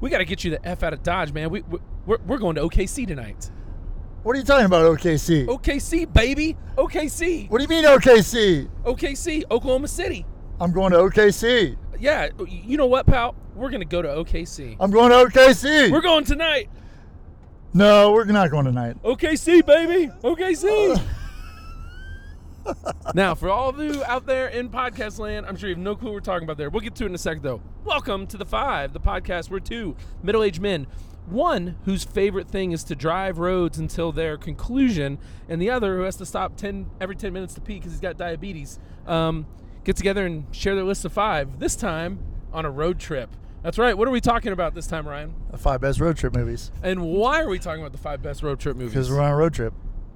we got to get you the f out of Dodge, man. We we- we're, we're going to OKC tonight. What are you talking about, OKC? OKC, baby. OKC. What do you mean OKC? OKC, Oklahoma City. I'm going to OKC. Yeah, you know what, pal? We're gonna go to OKC. I'm going to OKC. We're going tonight. no, we're not going tonight. OKC, baby. OKC. Now, for all of you out there in podcast land, I'm sure you have no clue what we're talking about there. We'll get to it in a sec, though. Welcome to the Five, the podcast where two middle-aged men, one whose favorite thing is to drive roads until their conclusion, and the other who has to stop ten every ten minutes to pee because he's got diabetes, um, get together and share their list of five. This time on a road trip. That's right. What are we talking about this time, Ryan? The five best road trip movies. And why are we talking about the five best road trip movies? Because we're on a road trip.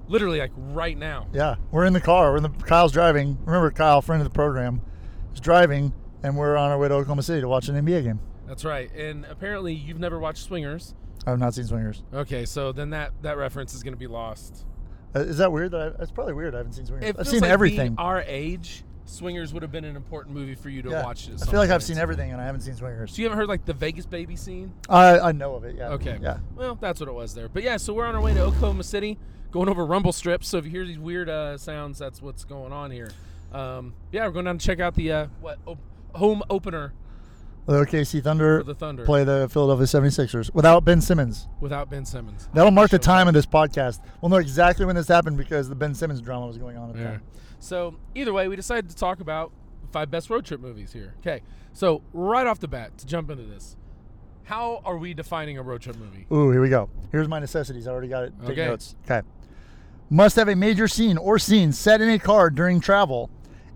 Literally, like right now. Yeah, we're in the car. We're in the Kyle's driving. Remember, Kyle, friend of the program, is driving, and we're on our way to Oklahoma City to watch an NBA game. That's right. And apparently, you've never watched Swingers. I have not seen Swingers. Okay, so then that that reference is going to be lost. Uh, is that weird? That I, that's probably weird. I haven't seen Swingers. It I've seen like everything. Our age, Swingers would have been an important movie for you to yeah. watch. at I feel like I've seen everything, and I haven't seen Swingers. So you haven't heard like the Vegas baby scene? I, I know of it. Yeah. Okay. Yeah. Well, that's what it was there. But yeah, so we're on our way to Oklahoma City, going over rumble strips. So if you hear these weird uh, sounds, that's what's going on here. Um, yeah, we're going down to check out the uh, what op- home opener The OKC Thunder the Thunder play the Philadelphia 76ers without Ben Simmons. without Ben Simmons. That'll mark the time of this podcast. We'll know exactly when this happened because the Ben Simmons drama was going on at the time. So either way, we decided to talk about five best road trip movies here. Okay. So right off the bat, to jump into this, how are we defining a road trip movie? Ooh, here we go. Here's my necessities. I already got it. Take Okay. notes. Okay. Must have a major scene or scenes set in a car during travel,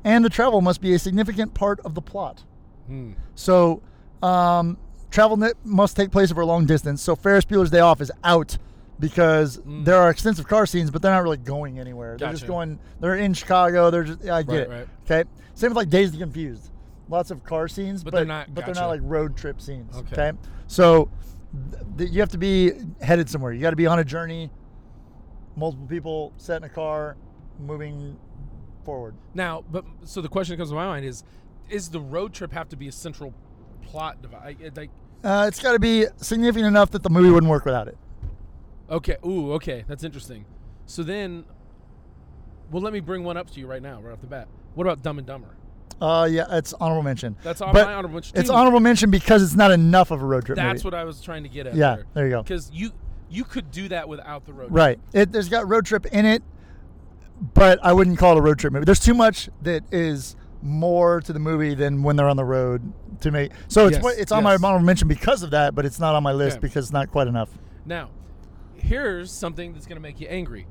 and the travel must be a significant part of the plot. Hmm. So, um, travel must take place over a long distance. So Ferris Bueller's Day Off is out because Mm. there are extensive car scenes, but they're not really going anywhere. They're just going. They're in Chicago. They're just. Yeah, I get Right, it. right. Okay. Same with like Dazed and Confused. Lots of car scenes, But but they're not- But they're not like road trip scenes. Okay. Okay. So th- th- you have to be headed somewhere. You got to be on a journey. Multiple people set in a car, moving forward. Now, but so the question that comes to my mind is: Is the road trip have to be a central plot device? Like, Uh, it's got to be significant enough that the movie wouldn't work without it. Okay, ooh, okay, that's interesting. So then, well, let me bring one up to you right now, right off the bat. What about Dumb and Dumber? Uh, yeah, it's honorable mention. That's on But my honorable mention. It's too. honorable mention because it's not enough of a road trip That's movie. what I was trying to get at. Yeah, there you go. Because you you could do that without the road. trip. Right. It, there's got road trip in it, but I wouldn't call it a road trip movie. There's too much that is more to the movie than when they're on the road to me. So it's Yes, it's on yes. my honorable mention because of that, but it's not on my list Okay. because it's not quite enough. Now, here's something that's going to make you angry.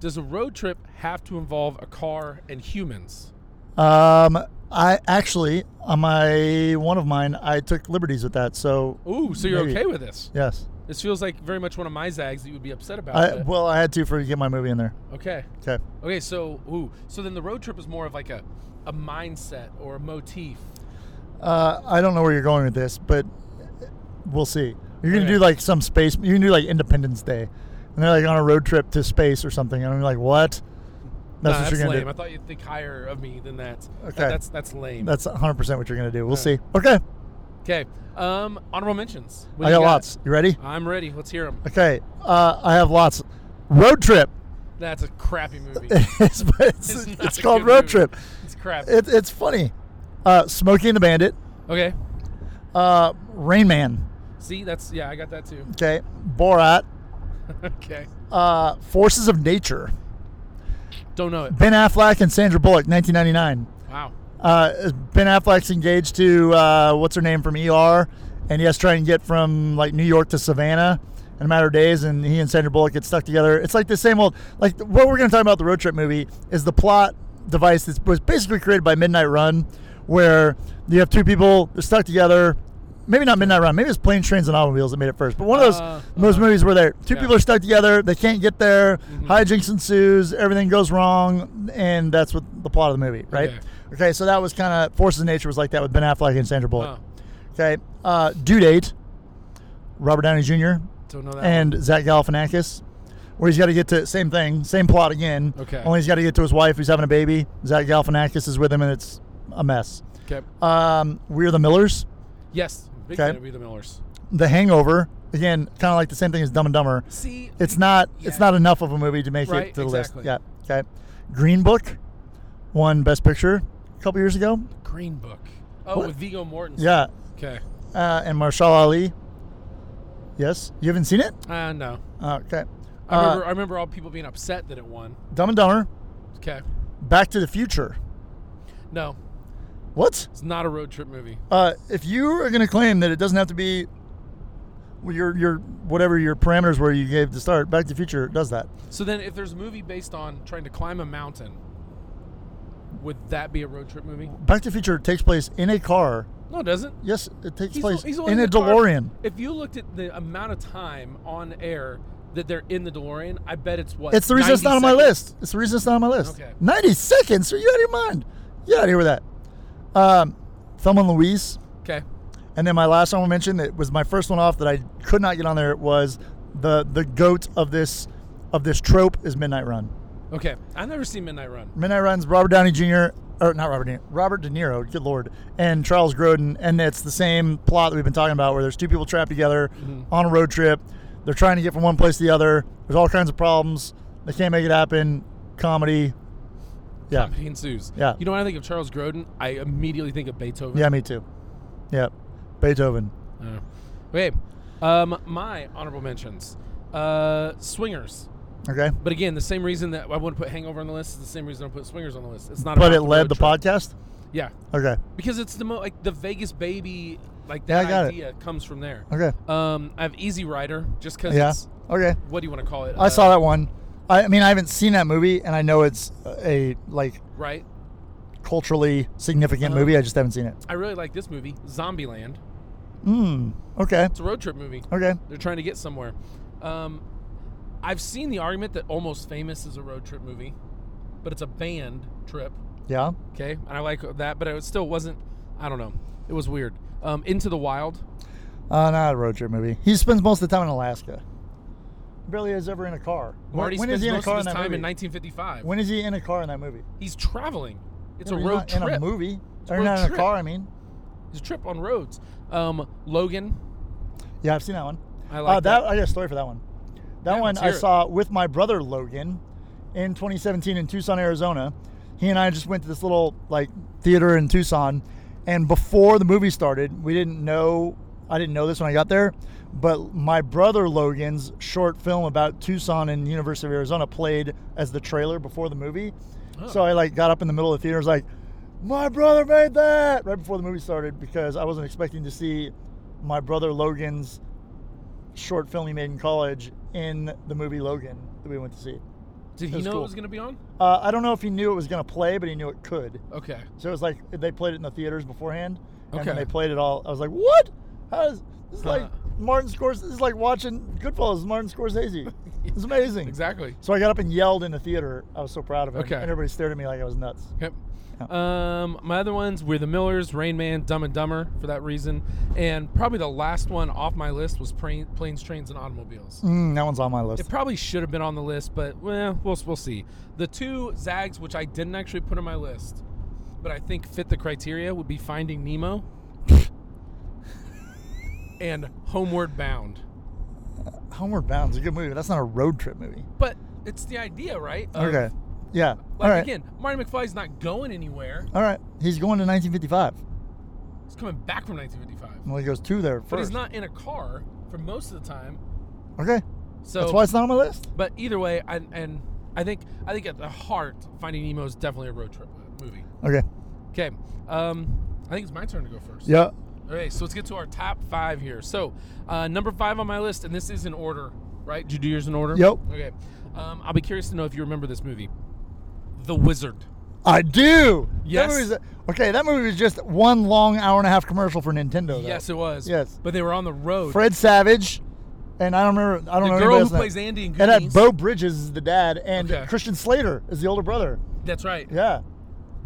Does a road trip have to involve a car and humans? Um, I actually on my one of mine, I took liberties with that. So Ooh, so you're Maybe. okay with this? yes, This feels like very much one of my zags that you would be upset about. I, but- well, I had to for to get my movie in there. okay. Okay. Okay, so ooh, so then the road trip is more of like a a mindset or a motif. Uh, I don't know where you're going with this, but we'll see. You're gonna Okay. do like some space. You can do like Independence Day, and they're like on a road trip to space or something. And I'm like, what? Nah, That's what you're gonna lame. I thought you'd think higher of me than that. That- Okay. that's that's lame. That's 100 percent what you're gonna do. We'll see. Okay, okay. Um, honorable mentions. What I do got you lots. You ready? I'm ready. Let's hear them. Okay, uh, I have lots. Road trip. That's a crappy movie. it's, it's, It's it's, not a called good Road movie. Trip. It's crappy. It, it's funny. Uh, Smokey and the Bandit. okay. Uh, Rain Man. See, that's yeah, I got that too. Okay, Borat. okay. Uh, Forces of Nature. Don't know it. Ben Affleck and Sandra Bullock, 1999. Wow. Uh, ben Affleck's engaged to uh, what's her name from ER, and he has to try and get from like New York to Savannah in a matter of days, and he and Sandra Bullock get stuck together. It's like the same old like what we're going to talk about the road trip movie is the plot device that was basically created by Midnight Run, where you have two people they're stuck together. Maybe not Midnight Run. Maybe it's Planes, Trains, and Automobiles that made it first. But one of those Uh, those uh-huh. movies where they're two Yeah. people are stuck together, they can't get there, Mhm. hijinks ensues, everything goes wrong, and that's what the plot of the movie, right? Okay. Okay, so that was kind of Forces of Nature was like that with Ben Affleck and Sandra Bullock. Okay, uh, Due Date, Robert Downey Jr. don't know that. and Zach Galifianakis, where he's got to get to same thing, same plot again. Okay. Only he's got to get to his wife who's having a baby. Zach Galifianakis is with him, and it's a mess. Okay. Um, We're the Millers. Yes, Big Okay. fan of the Millers. The Hangover, again, kind of like the same thing as Dumb and Dumber. See, It's not it's not enough of a movie to make Right, it to the exactly. list. Yeah. Okay. Green Book won Best Picture a couple years ago. Green Book. Oh, What? with Viggo Mortensen. Yeah. Okay. Uh, and Mahershala Ali. Yes. You haven't seen it? Uh, no. Uh, okay. I Uh, remember. I remember all people being upset that it won. Dumb and Dumber. Okay. Back to the Future. No, What? it's not a road trip movie. Uh, if you are going to claim that it doesn't have to be your your whatever your parameters were you gave to start, Back to the Future does that. So then, if there's a movie based on trying to climb a mountain, would that be a road trip movie? Back to the Future takes place in a car. No, it doesn't. Yes, it takes He's place o- he's only in a the car. DeLorean. If you looked at the amount of time on air that they're in the DeLorean, I bet it's what. It's the reason it's 90 not on my seconds? list. It's the reason it's not on my list. Okay. 90 seconds? Are you out of your mind? Get out of here with that. Um, Thelma and Louise. Okay. And then my last one I mentioned that was my first one off that I could not get on there was the the goat of this of this trope is Midnight Run. Okay. I've never seen Midnight Run. Midnight Run's Robert Downey Jr. or not Robert De Niro, Robert De Niro, good lord, and Charles Grodin, and it's the same plot that we've been talking about, where there's two people trapped together Mm-hmm. on a road trip. They're trying to get from one place to the other. There's all kinds of problems. They can't make it happen. Comedy. Yeah, ensues. Yeah. You know when I think of Charles Grodin, I immediately think of Beethoven. yeah, me too. Yeah, Beethoven. Uh, okay. Um, my honorable mentions. Uh, Swingers. Okay, But again, the same reason that I wouldn't put Hangover on the list is the same reason I put Swingers on the list. It's not. but it led the trip. podcast. Yeah, Okay, because it's the mo like the Vegas baby like Yeah, that it. idea comes from there. okay, Um, I have Easy Rider just because yeah, it's okay. what do you want to call it? I saw that one. I, I mean, I haven't seen that movie, and I know it's a like right. culturally significant Uh-huh. movie. I just haven't seen it. I really like this movie, Zombieland. Hmm. Okay. It's a road trip movie. Okay. They're trying to get somewhere. Um, I've seen the argument that Almost Famous is a road trip movie, but it's a band trip. Yeah. Okay, and I like that, but it still wasn't. I don't know. It was weird. Um, Into the Wild. Uh, not a road trip movie. He spends most of the time in Alaska. Barely is ever in a car. When- Marty when spends is he in a car in his that time movie? in 1955. when is he in a car in that movie? He's traveling. It's Yeah, a road not trip. in a movie. a Or not in a car. I mean. It's a trip on roads. Um, Logan. Yeah, I've seen that one. I like uh, that. that. I got a story for that one. That Yeah, one I hear it. saw with my brother Logan in 2017 in Tucson, Arizona. He and I just went to this little like theater in Tucson, and before the movie started, we didn't know. I didn't know this when I got there, but my brother Logan's short film about Tucson and University of Arizona played as the trailer before the movie. Oh. So I like got up in the middle of the theater, and was like, "My brother made that!" right before the movie started because I wasn't expecting to see my brother Logan's short film he made in college in the movie Logan that we went to see. Did he know cool. it was going to be on? Uh, I don't know if he knew it was going to play, but he knew it could. Okay. So it was like they played it in the theaters beforehand, and Okay. then they played it all. I was like, "What? How is this is like. Martin Scorsese? This is like watching Goodfellas. Martin Scorsese. It's amazing." Exactly. So I got up and yelled in the theater. I was so proud of it. Okay. And everybody stared at me like I was nuts. Yep. Um, my other ones were The Millers, Rain Man, Dumb and Dumber for that reason, and probably the last one off my list was Pra- Planes, Trains, and Automobiles. Mm, that one's on my list. It probably should have been on the list, but well, we'll we'll see. The two Zags, which I didn't actually put on my list, but I think fit the criteria, would be Finding Nemo and Homeward Bound. Homeward Bound's a good movie. That's not a road trip movie. But it's the idea, right? of- Okay. Yeah. Like All right. again, Marty McFly's not going anywhere. All right. He's going to 1955. He's coming back from 1955. Well, he goes to there first. But he's not in a car for most of the time. Okay. So That's why it's not on my list. But either way, I, and I think I think at the heart, Finding Nemo is definitely a road trip movie. Okay. Okay, um, I think it's my turn to go first. Yeah. Okay, so let's get to our top five here. So, uh, number five on my list, and this is in order, right? Did you do yours in order? Yep. Okay. Um, I'll be curious to know if you remember this movie, The Wizard. I do. Yes. That movie's, okay, that movie was just one long hour and a half commercial for Nintendo. Though. Yes, it was. Yes. But they were on the road. Fred Savage, and I don't remember. I don't the know girl who plays that. Andy and had Beau Bridges is the dad, and Okay. Christian Slater is the older brother. That's right. Yeah.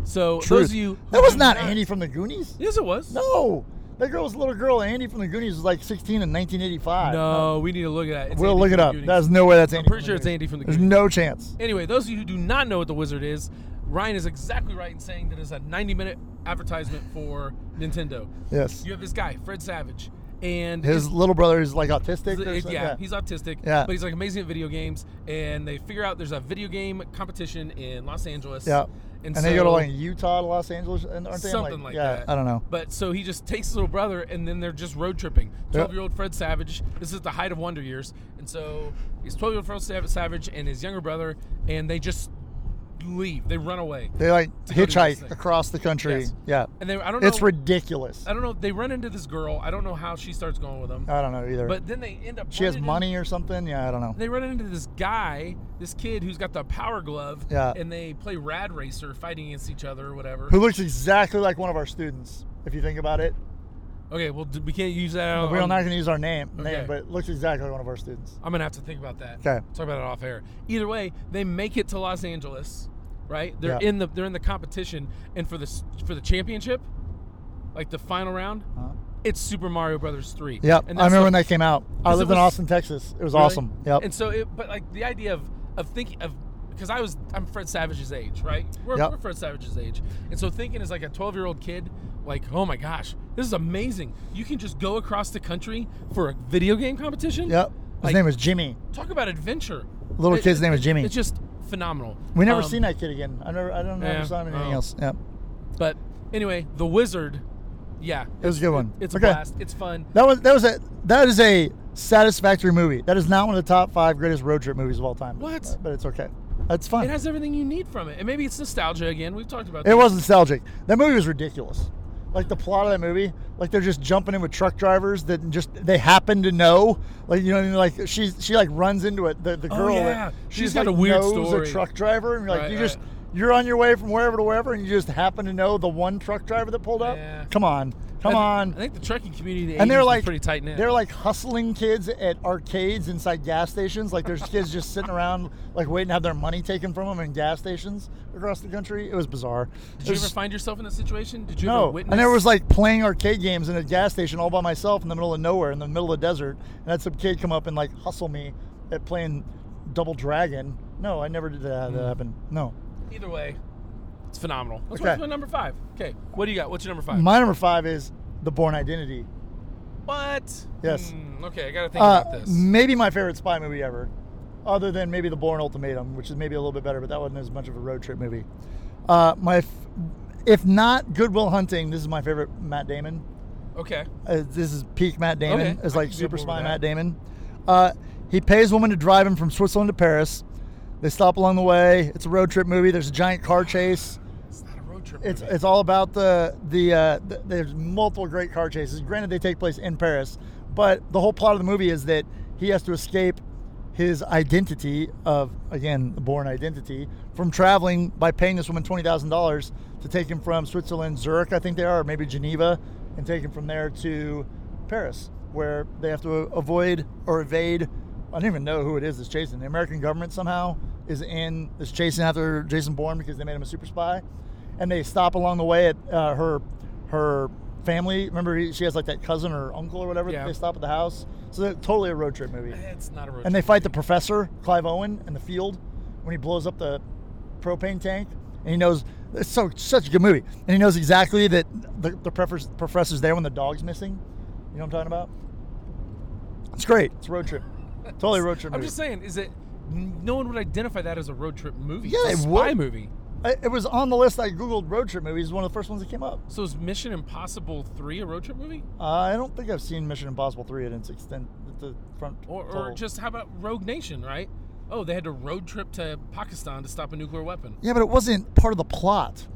So Truth. those of you that was not Andy from the Goonies. Yes, it was. No, that girl was a little girl. Andy from the Goonies was like 16 in 1985. No, we need to look at that. It's we'll Andy look it up. Goonies. There's no way that's Andy. I'm pretty from sure the it's Andy from the Goonies. There's no chance. Anyway, those of you who do not know what the wizard is, Ryan is exactly right in saying that it's a 90 minute advertisement for Nintendo. Yes. You have this guy, Fred Savage, and His little brother is like autistic. Yeah, something? he's autistic, Yeah. but he's like amazing at video games. And they figure out there's a video game competition in Los Angeles. Yeah. And, And they go to like Utah to Los Angeles, and aren't they? something like, yeah, that. I don't know. But so he just takes his little brother, and then they're just road tripping. Twelve-year-old Fred Savage. This is the height of Wonder Years, and so he's twelve-year-old Fred Savage and his younger brother, and they just leave. They run away, They like to go do this hitchhike across the country. Yes. Yeah, and they I don't know. it's ridiculous. I don't know. They run into this girl. I don't know how she starts going with them, I don't know either. but then they end up. she has in- money or something. Yeah, I don't know. they run into this guy, this kid who's got the power glove, Yeah. and they play Rad Racer, fighting against each other or whatever. Who looks exactly like one of our students, if you think about it. Okay, well, we can't use that. We're on- not going to use our name, Okay. name, but it looks exactly like one of our students. I'm gonna have to think about that. Okay. Talk about it off air. Either way, they make it to Los Angeles, right? They're Yeah. in the they're in the competition, and for the for the championship, like the final round, Uh-huh. it's Super Mario Brothers three. Yep, And I remember the- when that came out. I lived in Austin, Texas. It was Really? awesome. Yep. And so, it, but like the idea of of thinking of because I was I'm Fred Savage's age, right? We're, Yep. we're Fred Savage's age, and so thinking as like a 12 year old kid, like oh my gosh, this is amazing. You can just go across the country for a video game competition. Yep. His Like- name was Jimmy. Talk about adventure. Little It- kid's name was Jimmy. It's just phenomenal. We never Um, seen that kid again. I never. I don't know. yeah, saw him in anything oh. else. Yep. But anyway, the Wizard. Yeah, It was a good one. It's Okay. a blast. It's fun. That was that was a that is a satisfactory movie. That is not one of the top five greatest road trip movies of all time. What? But it's okay. That's fun. It has everything you need from it, and maybe it's nostalgia again. We've talked about It this. was nostalgic. That movie was ridiculous. Like the plot of that movie, like they're just jumping in with truck drivers that just they happen to know. Like you know, what I mean? like she she like runs into it. The the Oh, girl yeah. that She's she's got like a weird knows story. a truck driver, and you're like Right, you just you're on your way from wherever to wherever, and you just happen to know the one truck driver that pulled up. Yeah. Come on, come I th- on. I think the trucking community in the and 80s they're was like pretty tight knit. They're like hustling kids at arcades inside gas stations. Like there's kids just sitting around like waiting to have their money taken from them in gas stations across the country. It was bizarre. Did you ever find yourself in a situation? Did you no, ever witness? and there was like playing arcade games in a gas station all by myself in the middle of nowhere, in the middle of the desert, and had some kid come up and like hustle me at playing Double Dragon. No, I never did that, Hmm. that happen. No, Either way, it's phenomenal. Let's Okay. to number five. Okay, what do you got? What's your number five? my number five is The Bourne Identity. what? Yes. Hmm, okay, I gotta think Uh, about this. maybe my favorite spy movie ever, other than maybe The Bourne Ultimatum, which is maybe a little bit better, but that wasn't as much of a road trip movie. Uh, my, f- if not Goodwill Hunting, this is my favorite Matt Damon. Okay. Uh, this is peak Matt Damon. Okay, It's like super spy. Matt Damon. Uh, he pays a woman to drive him from Switzerland to Paris. They stop along the way. It's a road trip movie. There's a giant car chase. It's not a road trip. It's movie. it's all about the the, uh, the there's multiple great car chases. Granted, they take place in Paris, but the whole plot of the movie is that he has to escape his identity of again the Bourne identity from traveling by paying this woman twenty thousand dollars to take him from Switzerland, Zurich, I think they are, or maybe Geneva, and take him from there to Paris, where they have to avoid or evade. I don't even know who it is that's chasing. The American government somehow is in is chasing after Jason Bourne because they made him a super spy, and they stop along the way at uh, her her family. Remember, he, she has like that cousin or uncle or whatever. Yeah. They stop at the house, so they're totally a road trip movie. It's not a road And they fight the professor Clive Owen in the field when he blows up the propane tank, and he knows it's so such a good movie, and he knows exactly that the, the professor, professor's there when the dog's missing. You know what I'm talking about? It's great. It's a road trip. Totally a road trip I'm movie. just saying, is it? No one would identify that as a road trip movie. Yeah, it's a spy would. movie. I- it was on the list. I googled road trip movies. One of the first ones that came up. So is Mission Impossible Three a road trip movie, Uh, I don't think I've seen Mission Impossible three at its extent. At the front. or, or just how about Rogue Nation? Right? Oh, they had to road trip to Pakistan to stop a nuclear weapon. yeah, but it wasn't part of the plot.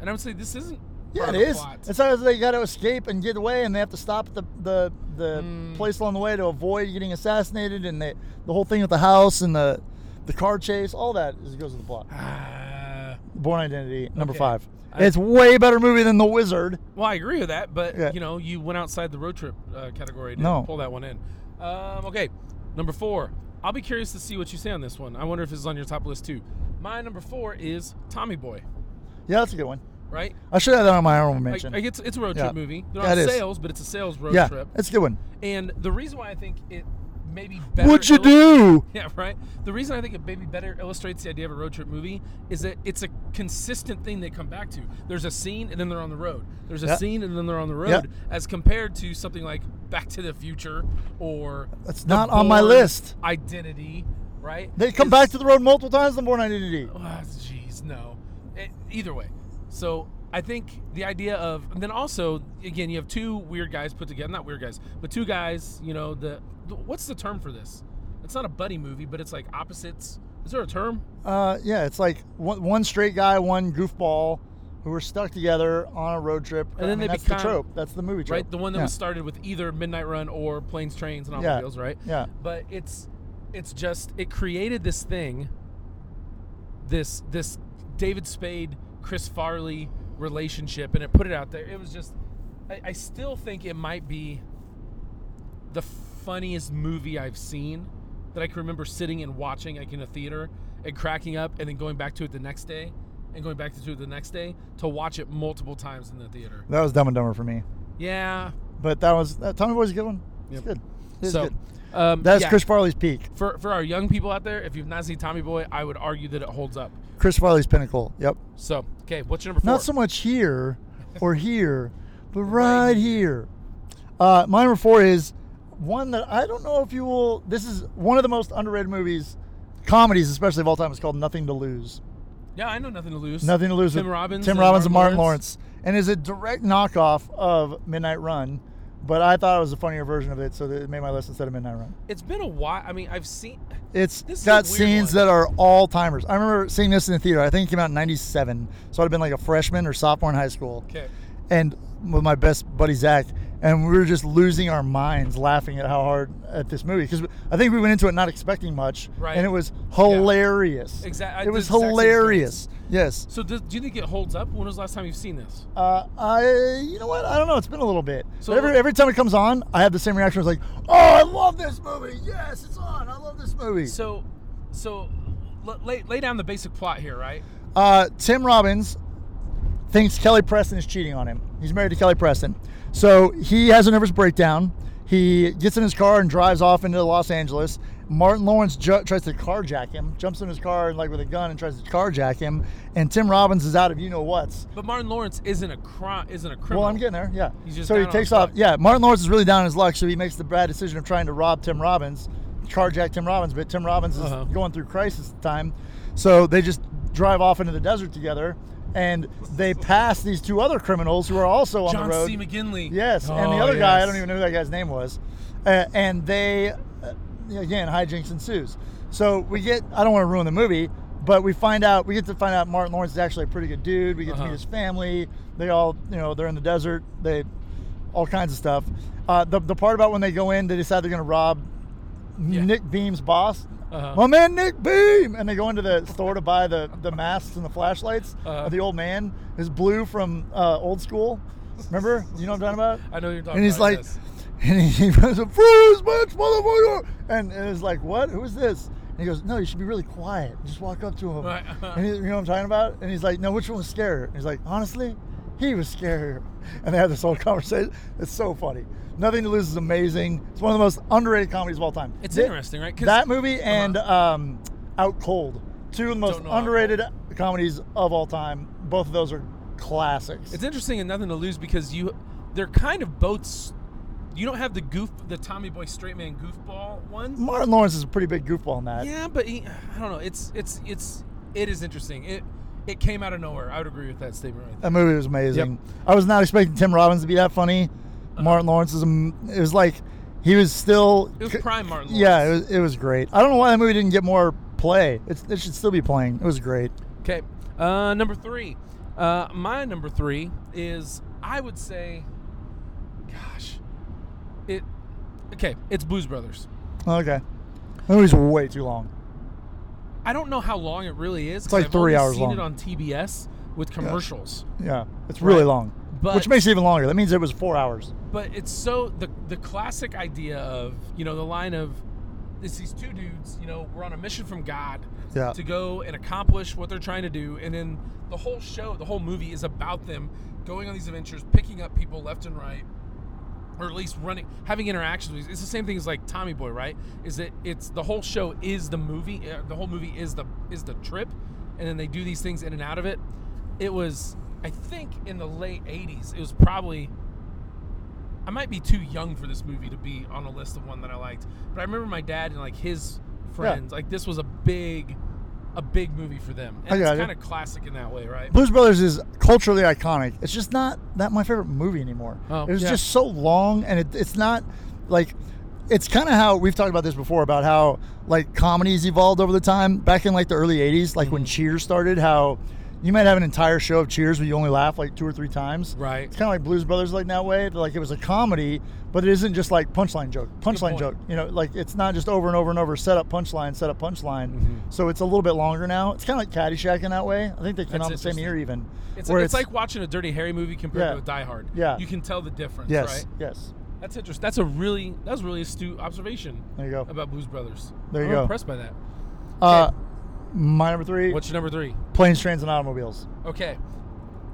And I would say this isn't. Yeah, it is. it of the plot. It's not as they got to escape and get away, and they have to stop at the the, the Mm. place along the way to avoid getting assassinated, and they, the whole thing with the house and the the car chase, all that is, goes with the plot. Ah, Bourne Identity, number Okay. five. I- it's way better movie than The Wizard. well, I agree with that, but Yeah. you know, you went outside the road trip uh, category to No. pull that one in. Um, okay, number four. I'll be curious to see what you say on this one. I wonder if this is on your top list too. My number four is Tommy Boy. Yeah, that's a good one. Right? I should have that on my honorable mention. like it's it's a road Yeah. trip movie. They're Yeah, on it is. sales, but it's a sales road yeah, trip. it's a good one. And the reason why I think it maybe better. What'd you do? Yeah, right. The reason I think it maybe better illustrates the idea of a road trip movie is that it's a consistent thing they come back to. There's a scene and then they're on the road. There's a Yeah. scene and then they're on the road, Yeah. as compared to something like Back to the Future or That's not on my list. Identity, right? They come back to the road multiple times. The Bourne Identity. Ah, Jeez, no. It- either way, so I think the idea of and then also again you have two weird guys put together, not weird guys, but two guys. You know the, the what's the term for this? It's not a buddy movie, but it's like opposites. Is there a term? Uh, yeah, it's like one, one straight guy, one goofball, who were stuck together on a road trip. And I then mean, they that's become- the trope. That's the movie trope. Right, the one that yeah. was started with either Midnight Run or Planes, Trains, and Yeah. Automobiles, right? Yeah. But it's it's just it created this thing, this this David Spade, Chris Farley relationship, and it put it out there. It was just, I, I still think it might be the funniest movie I've seen that I can remember sitting and watching like in a theater and cracking up and then going back to it the next day and going back to it the next day to watch it multiple times in the theater. That was Dumb and Dumber for me. Yeah. But that was that Tommy Boy's a good one. It's Yep. good. It's so good. Um, That's yeah. Chris Farley's peak. For for our young people out there, if you've not seen Tommy Boy, I would argue that it holds up. Chris Farley's pinnacle. Yep. So, okay, what's your number four? Not so much here or here, but right here. Uh, my number four is one that I don't know if you will. This is one of the most underrated movies, comedies especially of all time. It's called Nothing to Lose. Yeah, I know nothing to lose. Nothing to lose. Tim Robbins. Tim Robbins and Martin Lawrence, and is a direct knockoff of Midnight Run. But I thought it was a funnier version of it, so it made my list instead of Midnight Run. It's been a while. I mean, I've seen. It's This got scenes one. that are all timers. I remember seeing this in the theater. I think it came out in '97, so I'd have been like a freshman or sophomore in high school. Okay. and with my best buddy Zach, and we were just losing our minds laughing at how hard at this movie because I think we went into it not expecting much, Right. and it was hilarious. Exact- I It was hilarious. Yes. So, does, do you think it holds up? When was the last time you've seen this? Uh, I, you know what? I don't know. It's been a little bit. So- So every every time it comes on, I have the same reaction. It's like, oh, I love this movie. Yes, it's on. I love this movie. So, so lay, lay down the basic plot here, right? Uh, Tim Robbins thinks Kelly Preston is cheating on him. He's married to Kelly Preston. So he has a nervous breakdown. He gets in his car and drives off into Los Angeles. Martin Lawrence ju- tries to carjack him, jumps in his car like with a gun and tries to carjack him. And Tim Robbins is out of you know what's. But Martin Lawrence isn't a crime. Isn't a criminal. Well, I'm getting there. Yeah. He's just so he takes off. luck. Yeah, Martin Lawrence is really down on his luck, so he makes the bad decision of trying to rob Tim Robbins, carjack Tim Robbins. But Tim Robbins is Uh-huh. going through crisis time, so they just drive off into the desert together, and they pass these two other criminals who are also on John the road. John C. McGinley. Yes, and the Oh, other guy, I don't even know who that guy's name was. Uh, and they, uh, again, hijinks ensues. So we get, I don't want to ruin the movie, but we find out, we get to find out Martin Lawrence is actually a pretty good dude. We get to Uh-huh. meet his family. They all, you know, they're in the desert. They, all kinds of stuff. Uh, the, the part about when they go in, they decide they're going to rob Yeah. Nick Beam's boss. Uh-huh. My man Nick Beam, and they go into the store to buy the, the masks and the flashlights. Uh-huh. of the old man is blue from uh, old school. Remember? You know what I'm talking about? I know you're talking and he's like, yes. and he, he goes, freeze, bitch, motherfucker. And, and it's like, what? Who is this? And he goes, no, you should be really quiet. Just walk up to him. Right. And he, you know what I'm talking about? And he's like, no, which one was scarier? And he's like, honestly, he was scarier. And they had this whole conversation. It's so funny. Nothing to Lose is amazing. It's one of the most underrated comedies of all time. It's Thi- interesting, right? That movie and um, Out Cold, two of the most Don't know Out underrated comedies of all time. Both of those are classics. It's interesting and nothing to lose because you, they're kind of both. You don't have the goof, the Tommy Boy straight man goofball one. Martin Lawrence is a pretty big goofball in that. Yeah, but he, I don't know. It's it's it's it is interesting. It it came out of nowhere. I would agree with that statement right. That movie was amazing. I was not expecting Tim Robbins to be that funny. Uh-huh. Martin Lawrence is. It was like he was still. It was prime Martin. Lawrence. Yeah, it was. It was great. I don't know why that movie didn't get more play. It's, it should still be playing. It was great. Okay, uh, number three. Uh, my number three is I would say, gosh, it. Okay, it's Blues Brothers. Okay, that movie's way too long. I don't know how long it really is. It's like I've three hours seen long. it on TBS with commercials. Yeah, it's really Right. long. But- which makes it even longer. That means it was four hours. But it's so the the classic idea of you know the line of it's these two dudes you know we're on a mission from God Yeah. to go and accomplish what they're trying to do, and then the whole show, the whole movie is about them going on these adventures, picking up people left and right, or at least running, having interactions with. It's the same thing as like Tommy Boy, right? Is that it's the whole show is the movie. uh, The whole movie is the is the trip, and then they do these things in and out of it. It was, I think, in the late '80s. It was probably. I might be too young for this movie to be on a list of one that I liked, but I remember my dad and like his friends. Like this was a big, a big movie for them, I and got it's kind of classic in that way, right? Blues Brothers is culturally iconic. It's just not that my favorite movie anymore. Oh, it was yeah. just so long, and it, it's not like it's kind of how we've talked about this before about how like comedies evolved over the time. Back in like the early '80s, like Mm-hmm. when Cheers started, how you might have an entire show of Cheers where you only laugh like two or three times. Right. It's kind of like Blues Brothers, like that way. Like it was a comedy, but it isn't just like punchline joke, punchline joke. You know, like it's not just over and over and over, set up punchline, set up punchline. Mm-hmm. So it's a little bit longer now. It's kind of like Caddyshack in that way. I think they came That's out the same year even. It's, where it's, like watching a Dirty Harry movie compared Yeah. to a Die Hard. Yeah. you can tell the difference. yes, right? yes. That's interesting. That's a really that was a really astute observation There you go. about Blues Brothers. There you I'm go. Impressed by that. Uh, my number three, What's your number three? planes, trains, and automobiles. Okay,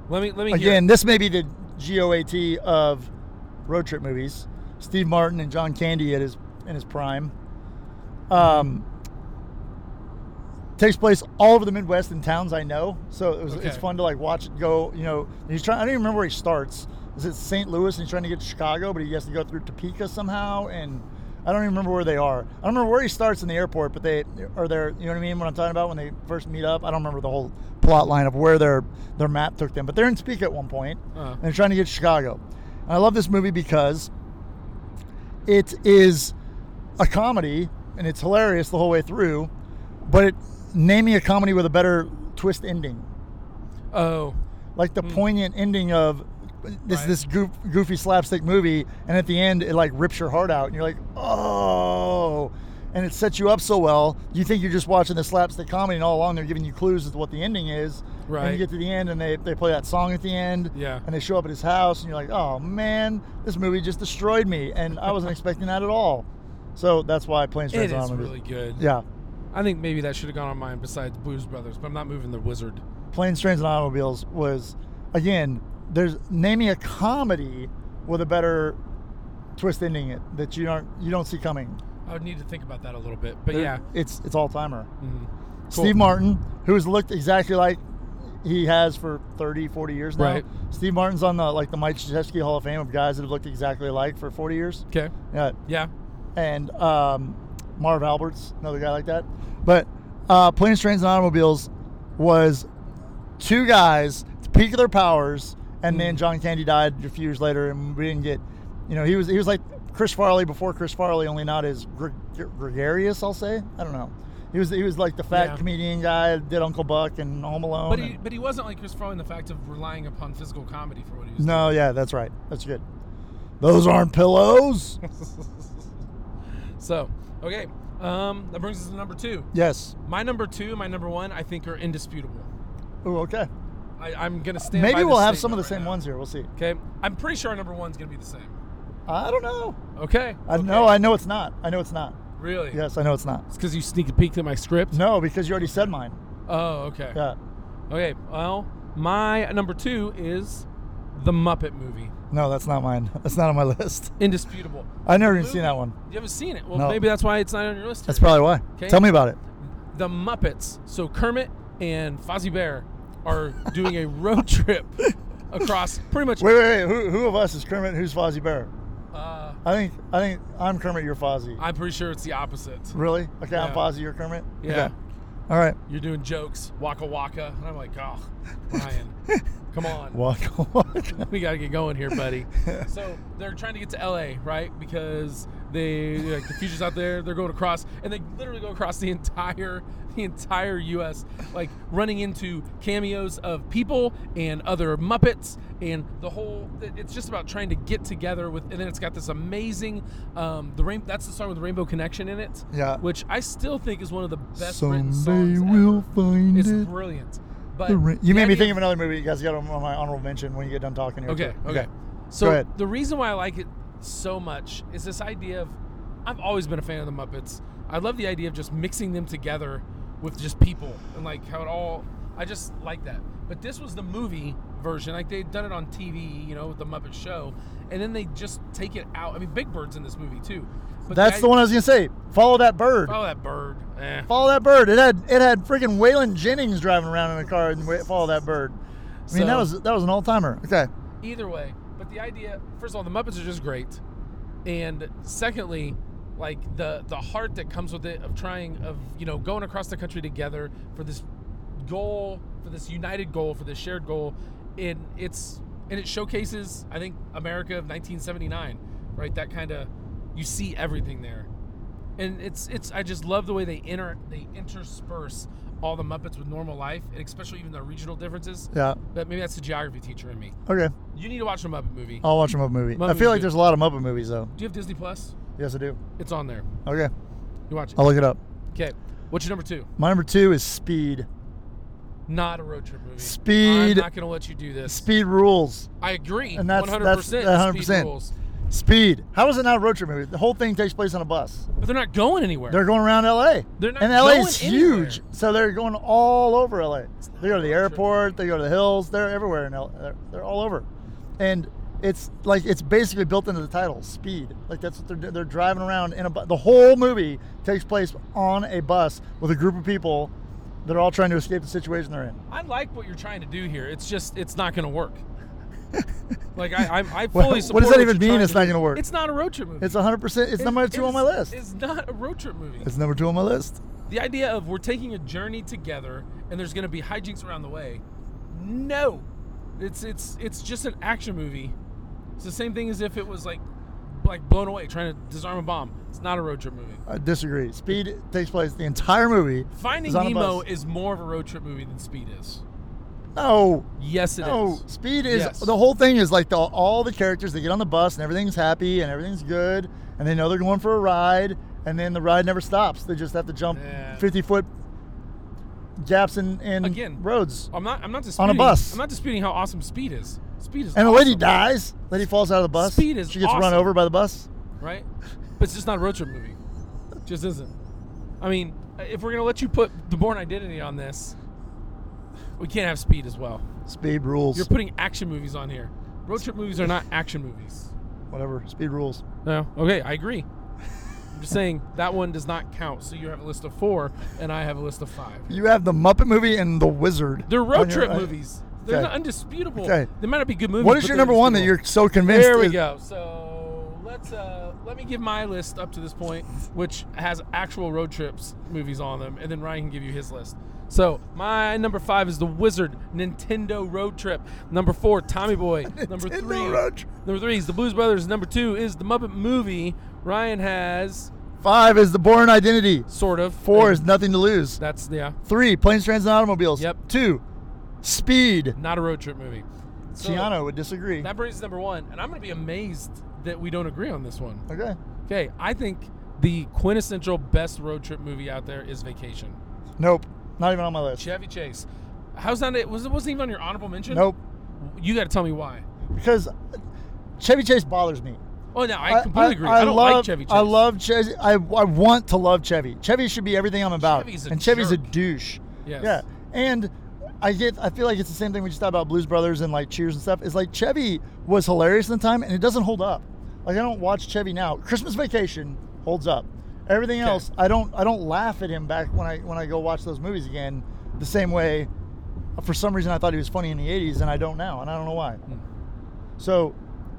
let me let me hear. Again, this may be the GOAT of road trip movies. Steve Martin and John Candy at his in his prime. Um, takes place all over the Midwest in towns I know, so it was, it's fun to like watch it go. You know, he's trying. I don't even remember where he starts. Is it St. Louis and he's trying to get to Chicago, but he has to go through Topeka somehow, and I don't even remember where they are. I don't remember where he starts in the airport, but they are there. You know what I mean? What I'm talking about when they first meet up. I don't remember the whole plot line of where their their map took them, but they're in Topeka at one point, Uh. and they're trying to get to Chicago. And I love this movie because it is a comedy and it's hilarious the whole way through, but it name me a comedy with a better twist ending, Oh, like the poignant ending of this Right. this goof, goofy slapstick movie, and at the end it like rips your heart out, and you're like, oh. And it sets you up so well. You think you're just watching the slapstick comedy, and all along they're giving you clues as to what the ending is. Right. And you get to the end, and they, they play that song at the end. Yeah. And they show up at his house, and you're like, oh man, this movie just destroyed me, and I wasn't expecting that at all. So that's why Planes, Trains, and Automobiles- really good. Yeah, I think maybe that should have gone on mine besides Blues Brothers, but I'm not moving the Wizard. Planes, Trains, and Automobiles was, again, there's naming a comedy with a better twist ending it that you don't you don't see coming. I would need to think about that a little bit, but There- yeah. it's it's all timer. Mhm. Steve Martin, who's looked exactly like he has for 30, 40 years now. Right. Steve Martin's on the like the Mike Krzyzewski Hall of Fame of guys that have looked exactly alike for 40 years. Okay. Yeah, Yeah. and um, Marv Alberts, another guy like that. But uh, Planes, Trains, and Automobiles was two guys, at the peak of their powers, and then Mm. John Candy died a few years later, and we didn't get, you know, he was he was like Chris Farley before Chris Farley, only not as gre- gregarious. I'll say, I don't know. He was he was like the fat Yeah. comedian guy, that did Uncle Buck and Home Alone. But he, and- but he wasn't like Chris Farley in the fact of relying upon physical comedy for what he was no, yeah, that's right. That's good. Those aren't pillows. So, okay. Um, that brings us to number two. yes. My number two and my number one, I think, are indisputable. Ooh, okay. I, I'm going to stand Maybe we'll have some of the statement same right ones here. We'll see. Okay. I'm pretty sure our number one's going to be the same. I don't know. Okay. I okay. know. I know it's not. I know it's not. Really? Yes, I know it's not. It's because you sneak a peek at my script? No, because you already said mine. Oh, okay. Yeah. Okay. Well, my number two is The Muppet Movie. No, that's not mine. That's not on my list. Indisputable. I've never even Movie- seen that one. You haven't seen it? Well, No. maybe that's why it's not on your list. That's probably why. Okay. Tell me about it. the Muppets. So Kermit and Fozzie Bear are doing a road trip across pretty much. Wait, wait, wait. Who, who of us is Kermit? Who's Fozzie Bear? Uh, I think I think I'm Kermit. You're Fozzie. I'm pretty sure it's the opposite. really? Okay, I'm Yeah. Fozzie. You're Kermit. Yeah. Okay. All right. You're doing jokes, waka waka, and I'm like, oh, Ryan, come on. Walk, walk. we gotta get going here, buddy. so they're trying to get to LA, right? Because they like the future's out there. They're going across, and they literally go across the entire the entire U.S. Like running into cameos of people and other Muppets, and the whole. It's just about trying to get together with, and then it's got this amazing. Um, the rain. That's the song with the Rainbow Connection in it. Yeah. Which I still think is one of the best written Someday songs we'll ever. find It's it. brilliant. But ra- you made me think of another movie. You guys got on my honorable mention when you get done talking here. Okay, okay. Go So the reason why I like it so much is this idea of I've always been a fan of the Muppets. I love the idea of just mixing them together with just people and like how it all I just like that. But this was the movie version. Like they've done it on TV, you know, with the Muppet Show, and then they just take it out. I mean, Big Bird's in this movie too. But That's the one I was gonna say. Follow that bird. Oh, that bird. Eh. Follow that bird. It had it had freaking Waylon Jennings driving around in a car and follow that bird. I mean, that was that was an all timer. Okay. Either way, but the idea, first of all, the Muppets are just great, and secondly, like the the heart that comes with it of trying of you know going across the country together for this goal, for this united goal, for this shared goal, and it's and it showcases I think America of 1979, right? That kind of you see everything there, and it's it's I just love the way they inter they intersperse all the Muppets with normal life, and especially even the regional differences. Yeah. But maybe that's the geography teacher in me. Okay. You need to watch a Muppet movie. I'll watch a Muppet movie. Muppet I feel like there's a lot of Muppet movies though. Do you have Disney Plus? Yes, I do. It's on there. Okay. You watch it. I'll look it up. Okay. What's your number two? My number two is Speed. Not a road trip movie. Speed- I'm not going to let you do this. Speed rules. I agree. And that's- 100%. that's- Speed 100%. rules. Speed. How is it not a road trip movie? The whole thing takes place on a bus. But they're not going anywhere. They're going around LA. They're not and LA going is anywhere. huge. So they're going all over LA. They go to the airport, they go to the hills, they're everywhere in LA. They're, they're all over. And it's like it's basically built into the title, speed. Like that's what they're they're driving around in a bu- the whole movie takes place on a bus with a group of people that are all trying to escape the situation they're in. I like what you're trying to do here. It's just, it's not going to work. like, I, I, I What- fully what support does that even mean it's not gonna work? It's not a road trip movie. It's 100% it's It- number 2 on my list. It's not a road trip movie. It's number 2 on my list. the idea of we're taking a journey together and there's going to be hijinks around the way no it's it's it's just an action movie it's the same thing as if it was like like blown away trying to disarm a bomb it's not a road trip movie I disagree. Speed takes place the entire movie. finding is on a nemo is more of a road trip movie than speed is No, yes it is. No, Speed is Yes. the whole thing is like the, all the characters they get on the bus and everything's happy and everything's good and they know they're going for a ride and then the ride never stops. They just have to jump Yeah. 50 foot gaps in, in Again, roads. i'm not i'm not disputing bus. i'm not disputing how awesome speed is speed is And the lady awesome, dies. Lady falls out of the bus. Speed is She gets run awesome. over by the bus. right but it's just not a road trip movie just isn't i mean if we're going to let you put the Bourne identity on this we can't have speed as well Speed rules. You're putting action movies on here. Road trip movies are not action movies. Whatever. Speed rules. No. Okay, I agree. I'm just saying that one does not count. So you have a list of four, and I have a list of five. You have the Muppet movie and the Wizard. They're road your- trip uh, movies. They're okay. undisputable. Okay. They might not be good movies. What is your number one that you're so convinced? There we is- go. So let's uh, let me give my list up to this point, which has actual road trips movies on them, and then Ryan can give you his list. So my number five is The Wizard Nintendo Road Trip. Number four, Tommy Boy. number three, number three is The Blues Brothers. Number two is The Muppet Movie. Ryan has Five is the Bourne Identity. sort of. Four is Nothing to Lose. that's yeah, Three, Planes, Trains, and Automobiles. Yep. Two, Speed. not a road trip movie. So Chiano would disagree. That brings us to number one, and I'm going to be amazed that we don't agree on this one. Okay. Okay, I think the quintessential best road trip movie out there is Vacation. Nope. Not even on my list. Chevy Chase. How's that? It was it wasn't even on your honorable mention. Nope. You got to tell me why. Because Chevy Chase bothers me. Oh no, I completely agree. I, don't love, like Chevy Chase. I love Chevy. I, I want to love Chevy. Chevy should be everything I'm about. Chevy's a and Chevy's a douche. Yes. Yeah. And I get. I feel like it's the same thing we just talked about Blues Brothers and like Cheers and stuff. Is like Chevy was hilarious at the time, and it doesn't hold up. Like I don't watch Chevy now. Christmas Vacation holds up. Everything Okay. else, I don't. I don't laugh at him back when I when I go watch those movies again. The same way. For some reason, I thought he was funny in the '80s, and I don't now, and I don't know why. Hmm. So,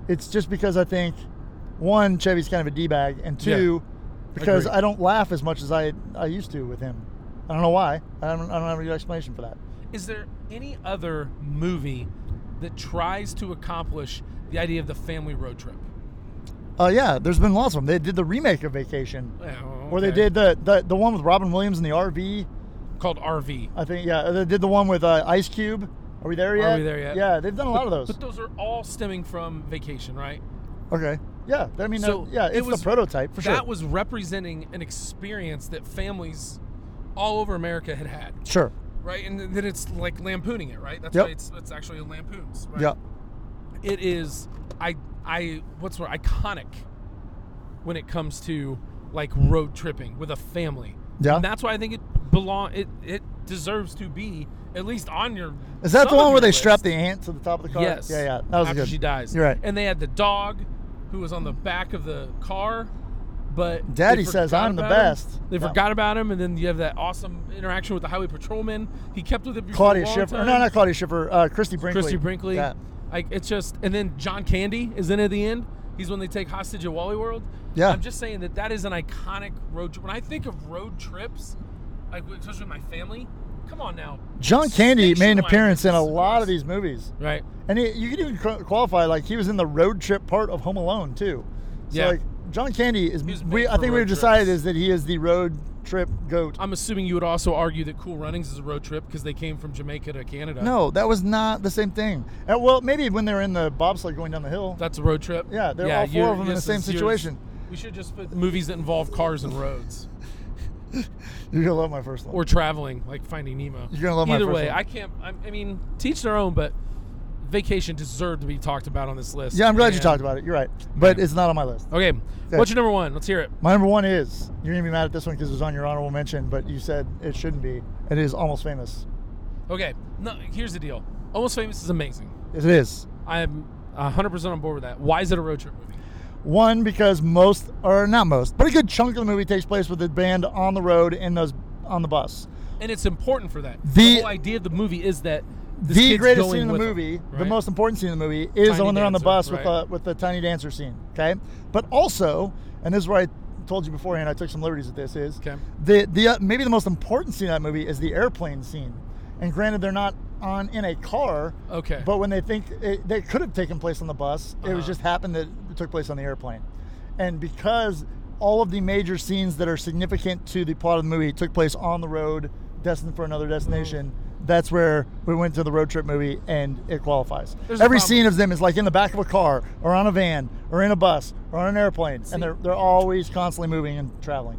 it's just because I think one, Chevy's kind of a d bag, and two, because Agreed. I don't laugh as much as I I used to with him. I don't know why. I don't, I don't have a good explanation for that. Is there any other movie that tries to accomplish the idea of the family road trip? Uh, yeah, there's been lots of them. They did the remake of Vacation, Yeah, or they did the, the the one with Robin Williams in the RV. called RV. I think yeah, they did the one with uh, Ice Cube. Are we there yet? Are we there yet? Yeah, they've done a lot of those. But those are all stemming from Vacation, right? Okay. Yeah, I mean, So uh, yeah, it was- the prototype for that sure. was representing an experience that families all over America had had, sure. right? And then it's like lampooning it, right? That's Yep. why it's it's actually lampoons, right? Yeah. It is I I what's word iconic when it comes to like road tripping with a family. Yeah. And that's why I think it belong it it deserves to be at least on your. Is that the one where they list. strap the aunt to the top of the car? Yes. Yeah, yeah. That was after good. she dies. You're right. And they had the dog, who was on the back of the car, but Daddy says, "I'm the about him. best." They Yeah. forgot about him, and then you have that awesome interaction with the highway patrolman. He kept with it Claudia Schiffer. No, not Claudia Schiffer. Uh, Christie Brinkley. Christie Brinkley. Yeah. Like it's just, and then John Candy is in at the end. He's when they take hostage at Wally World. Yeah. I'm just saying that that is an iconic road trip. When I think of road trips, like especially with my family, come on now. John Candy made an appearance in a lot of these movies. Right. And he, you could even qualify like he was in the road trip part of Home Alone too. So Yeah. like John Candy is. We, I think we've decided trips. is that he is the road trip goat. I'm assuming you would also argue that Cool Runnings is a road trip because they came from Jamaica to Canada. no, that was not the same thing. Uh, well, maybe when they were in the bobsled going down the hill. That's a road trip. Yeah, they're all four of them in the same situation. We should just put movies that involve cars and roads You're gonna love my first one. or traveling, like Finding Nemo. You're gonna love my Either first way, one. I can't. I, I mean, teach their own, but Vacation deserved to be talked about on this list. yeah, I'm glad you And- talked about it. You're right, but it's not on my list. Okay, what's your number one? Let's hear it. My number one is you're gonna be mad at this one because it was on your honorable mention, but you said it shouldn't be. It is almost famous. Okay, no, here's the deal. Almost Famous is amazing. It is. I'm 100% on board with that. Why is it a road trip movie? One because most, or not most, but a good chunk of the movie takes place with the band on the road in those on the bus. And it's important for that. The- whole idea of the movie is that the greatest scene in the with them, movie, the most important scene in the movie, is Tiny when they're on the dancer, bus with the with the tiny dancer scene. Okay, but also, and this is where I told you beforehand, I took some liberties with this. Is Okay. the the uh, maybe the most important scene in that movie is the airplane scene, and granted they're not on in a car, Okay. but when they think it, they could have taken place on the bus, it was Uh-huh. just happened that it took place on the airplane, and because all of the major scenes that are significant to the plot of the movie took place on the road, destined for another destination. That's where we went to the road trip movie, and it qualifies. There's Every scene of them is like in the back of a car, or on a van, or in a bus, or on an airplane, See- and they're they're always constantly moving and traveling.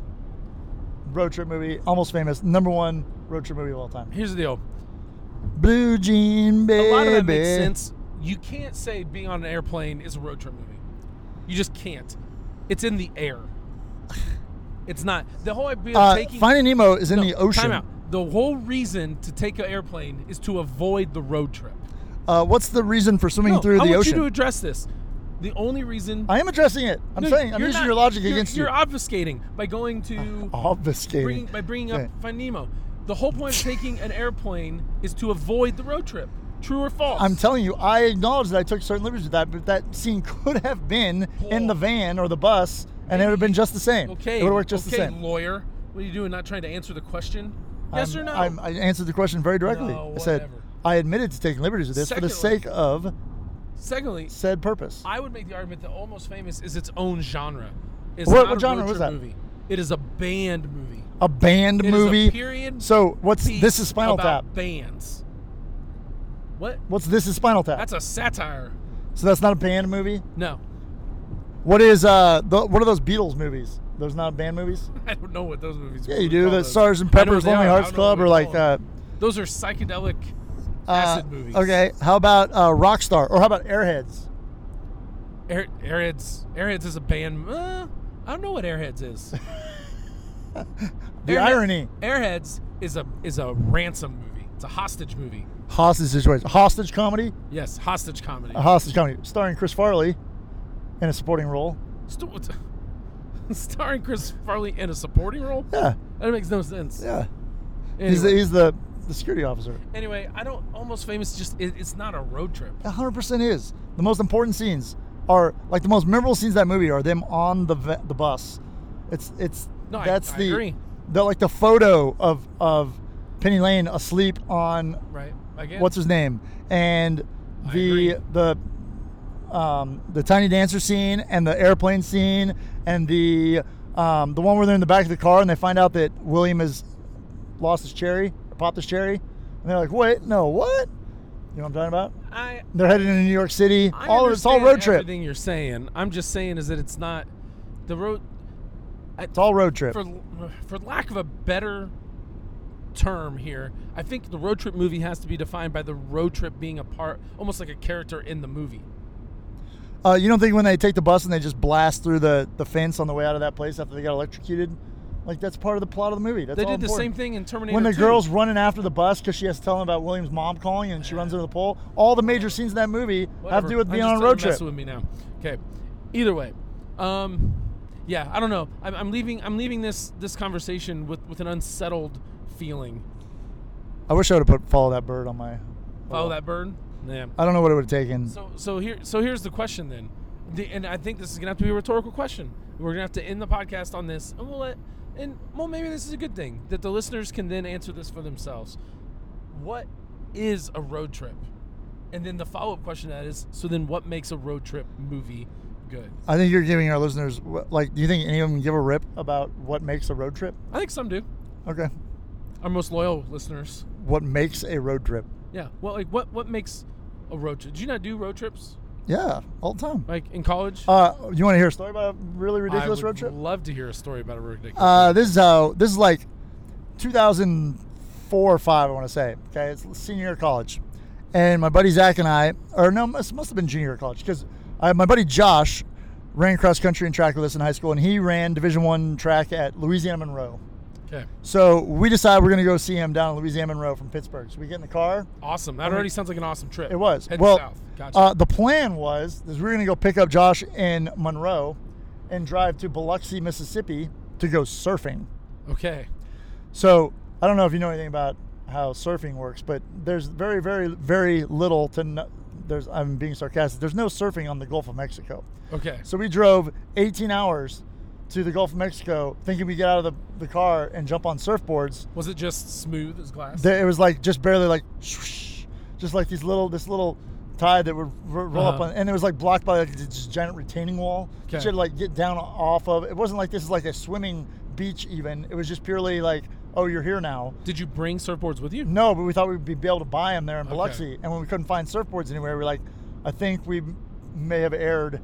Road trip movie, almost famous, number one road trip movie of all time. Here's the deal. Blue Jean Baby. A lot of that makes sense. You can't say being on an airplane is a road trip movie. You just can't. It's in the air. It's not. The whole idea of Uh, taking Finding Nemo is in No, the ocean. Time out. The whole reason to take an airplane is to avoid the road trip. Uh, what's the reason for swimming No, through I the want ocean? you to address this. The only reason I am addressing it. I'm No, saying I'm using not- your logic you're- against you're you. obfuscating by going to Obfuscating. bringing, by bringing up Okay. Finding Nemo. The whole point of taking an airplane is to avoid the road trip. True or false? I'm telling you, I acknowledge that I took certain liberties with that, but that scene could have been in the van or the bus, and it would have been just the same. Okay. It would have worked just okay, the same. lawyer. What are you doing? Not trying to answer the question? Yes I'm- or no? I'm, I answered the question very directly. No, I said. I admitted to taking liberties with this for the sake of Secondly, said purpose. I would make the argument that Almost Famous is its own genre. It's What- not what genre was that? Movie. It is a band movie. a band It is a movie. period so what's this is Spinal about Tap? Bands. What? What's this is Spinal Tap? That's a satire. so that's not a band movie. No, What is uh? The, what are those Beatles movies? Those not band movies? I don't know what those movies. Are. Yeah, you do. call The. Stars and I know what Peppers, they Lonely are. Hearts Club, or like that. uh, those are psychedelic uh, acid movies. Okay, how about uh, Rockstar, or how about Airheads? Air, Airheads. Airheads is a band. Uh, I don't know what Airheads is. The Airhead- irony. Airheads is a is a ransom movie. It's a hostage movie. Hostage situation. Hostage comedy. Yes, hostage comedy. A hostage comedy starring Chris Farley in a supporting role. St- what's- starring Chris Farley in a supporting role. Yeah, That makes no sense. yeah. He's, the, he's the the security officer. anyway, I don't. Almost famous. Just it, it's not a road trip. 100% is. The most important scenes are like the most memorable scenes of that movie are them on the ve- the bus. It's it's No, that's I the agree. the like the photo of of Penny Lane asleep on Right. Again. what's his name and the the um, the tiny dancer scene and the airplane scene and the um, the one where they're in the back of the car and they find out that William has lost his cherry or popped his cherry and they're like wait no what you know what I'm talking about I they're headed into New York City I all it's all road trip Everything you're saying. I'm just saying is that it's not the road. it's all road trip For for lack of a better term here, I think the road trip movie has to be defined by the road trip being a part, almost like a character in the movie. Uh, you don't think when they take the bus and they just blast through the, the fence on the way out of that place after they got electrocuted Like that's part of the plot of the movie. That's They did the same thing in Terminator. when the 2. girl's running after the bus because she has to tell him about William's mom calling and she runs into the pole. All the major scenes in that movie have to do with being on a road trip. with me now. Okay. Either way, um, yeah, I don't know. I'm, I'm leaving. I'm leaving this this conversation with with an unsettled feeling. I wish I would have put follow that bird on my. Follow that bird. Yeah. I don't know what it would have taken. So so here so here's the question then, the, and I think this is gonna have to be a rhetorical question. We're gonna have to end the podcast on this, and we'll let and well maybe this is a good thing that the listeners can then answer this for themselves. What is a road trip? And then the follow up question to that is so then what makes a road trip movie good? I think you're giving our listeners like. Do you think any of them give a rip about what makes a road trip? I think some do. Okay. Our most loyal listeners. What makes a road trip? Yeah. Well, like what what makes a road trip? Did you not do road trips Yeah, all the time. like in college? Uh, you want to hear a story about a really ridiculous I would road trip? Love to hear a story about a ridiculous. Uh, this is how this is like 2004 or five, I want to say. Okay, it's senior year of college, and my buddy Zach and I, or no, must must have been junior year of college because my buddy Josh ran cross country and track with us in high school, and he ran Division One track at Louisiana Monroe. Okay. So we decided we're going to go see him down in Louisiana Monroe from Pittsburgh. So we get in the car. Awesome. That already sounds like an awesome trip. It was Head well. south. Gotcha. Uh, the plan was is we we're going to go pick up Josh in Monroe, and drive to Biloxi, Mississippi, to go surfing. okay. So I don't know if you know anything about how surfing works, but there's very, very, very little to. No, there's I'm being sarcastic. There's no surfing on the Gulf of Mexico. Okay. So we drove 18 hours to the Gulf of Mexico, thinking we get out of the, the car and jump on surfboards. Was it just smooth as glass? It was like just barely like, swoosh, just like these little this little tide that would r- roll up Uh-huh. on, and it was like blocked by like this giant retaining wall. Okay. You should like get down off of. It wasn't like this is like a swimming beach even. It was just purely like, oh, you're here now. Did you bring surfboards with you? No, but we thought we'd be able to buy them there in Okay. Biloxi. And when we couldn't find surfboards anywhere, we are like, I think we may have erred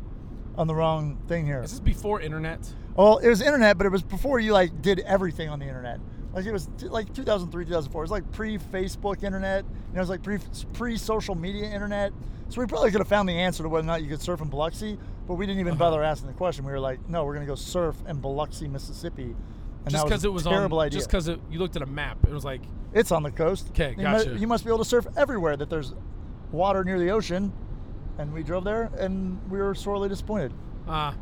on the wrong thing here. Is this is before internet? Well, it was internet, but it was before you like did everything on the internet. Like it was t- like 2003, 2004. It was like pre-Facebook internet. You know, it was like pre pre-social media internet. So we probably could have found the answer to whether or not you could surf in Biloxi, but we didn't even Uh-huh. bother asking the question. We were like, no, we're gonna go surf in Biloxi, Mississippi. And just because it was terrible on. idea. Just because you looked at a map, it was like It's on the coast. 'Kay, you mu- gotcha. you must be able to surf everywhere that there's water near the ocean. And we drove there, and we were sorely disappointed. ah.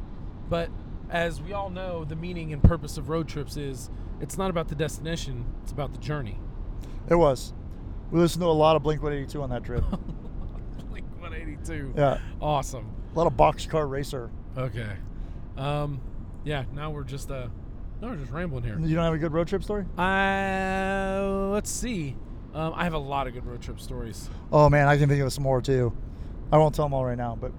but as we all know, the meaning and purpose of road trips is it's not about the destination; it's about the journey. It was. We listened to a lot of Blink 182 on that trip. Blink 182. yeah, Awesome. a lot of Box Car Racer. Okay. Um. Yeah. Now we're just uh. Now we're just rambling here. You don't have a good road trip story? Uh, let's see. Um, I have a lot of good road trip stories. Oh man, I can think of some more too. I won't tell them all right now, but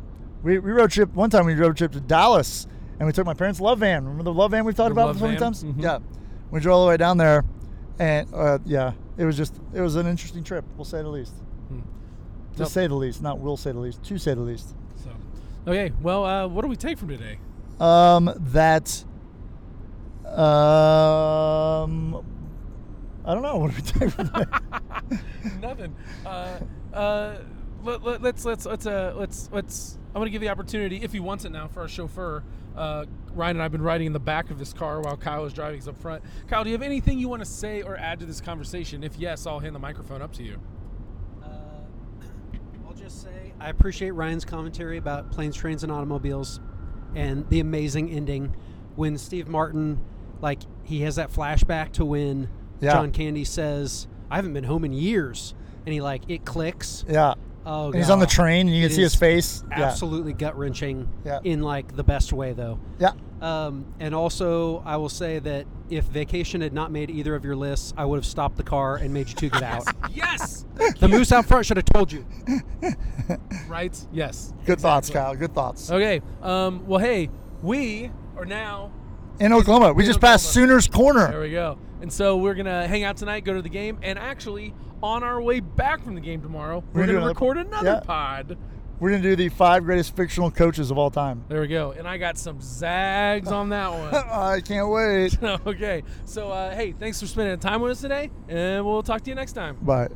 we, we road trip one time. We road trip to Dallas, and we took my parents' love van. Remember the love van we've talked The about so many van? times? Mhm. Yeah, we drove all the way down there, and uh, yeah, it was just it was an interesting trip. We'll say the least. Hmm. To Nope. say the least, not will say the least. To say the least. So, okay. Well, uh, what do we take from today? Um, that. Um, I don't know. What do we take from that? Nothing. Uh, uh, let, let, let's let's let's uh let's let's. I'm gonna give the opportunity if he wants it now for our chauffeur. Uh, Ryan and I've been riding in the back of this car while Kyle is driving us up front. Kyle, do you have anything you want to say or add to this conversation? If yes, I'll hand the microphone up to you. Uh, I'll just say I appreciate Ryan's commentary about planes, trains, and automobiles, and the amazing ending when Steve Martin, like, he has that flashback to when Yeah. John Candy says, "I haven't been home in years," and he like it clicks. yeah. Oh, And he's on the train, and you can see his is face. Yeah. Absolutely gut wrenching. Yeah. In like the best way, though. Yeah. Um, and also, I will say that if vacation had not made either of your lists, I would have stopped the car and made you two get out. Yes. the moose out front should have told you. right. Yes. Good thoughts, Kyle. Good thoughts. Okay. Um. Well, hey, we are now In Oklahoma, we In just passed Sooners Corner. There we go. And so we're gonna hang out tonight, go to the game, and actually on our way back from the game tomorrow, we're, We're gonna, gonna record another- yeah. pod. We're gonna do the five greatest fictional coaches of all time. There we go. And I got some zags on that one. I can't wait. okay. So uh, hey, thanks for spending time with us today, and we'll talk to you next time. Bye.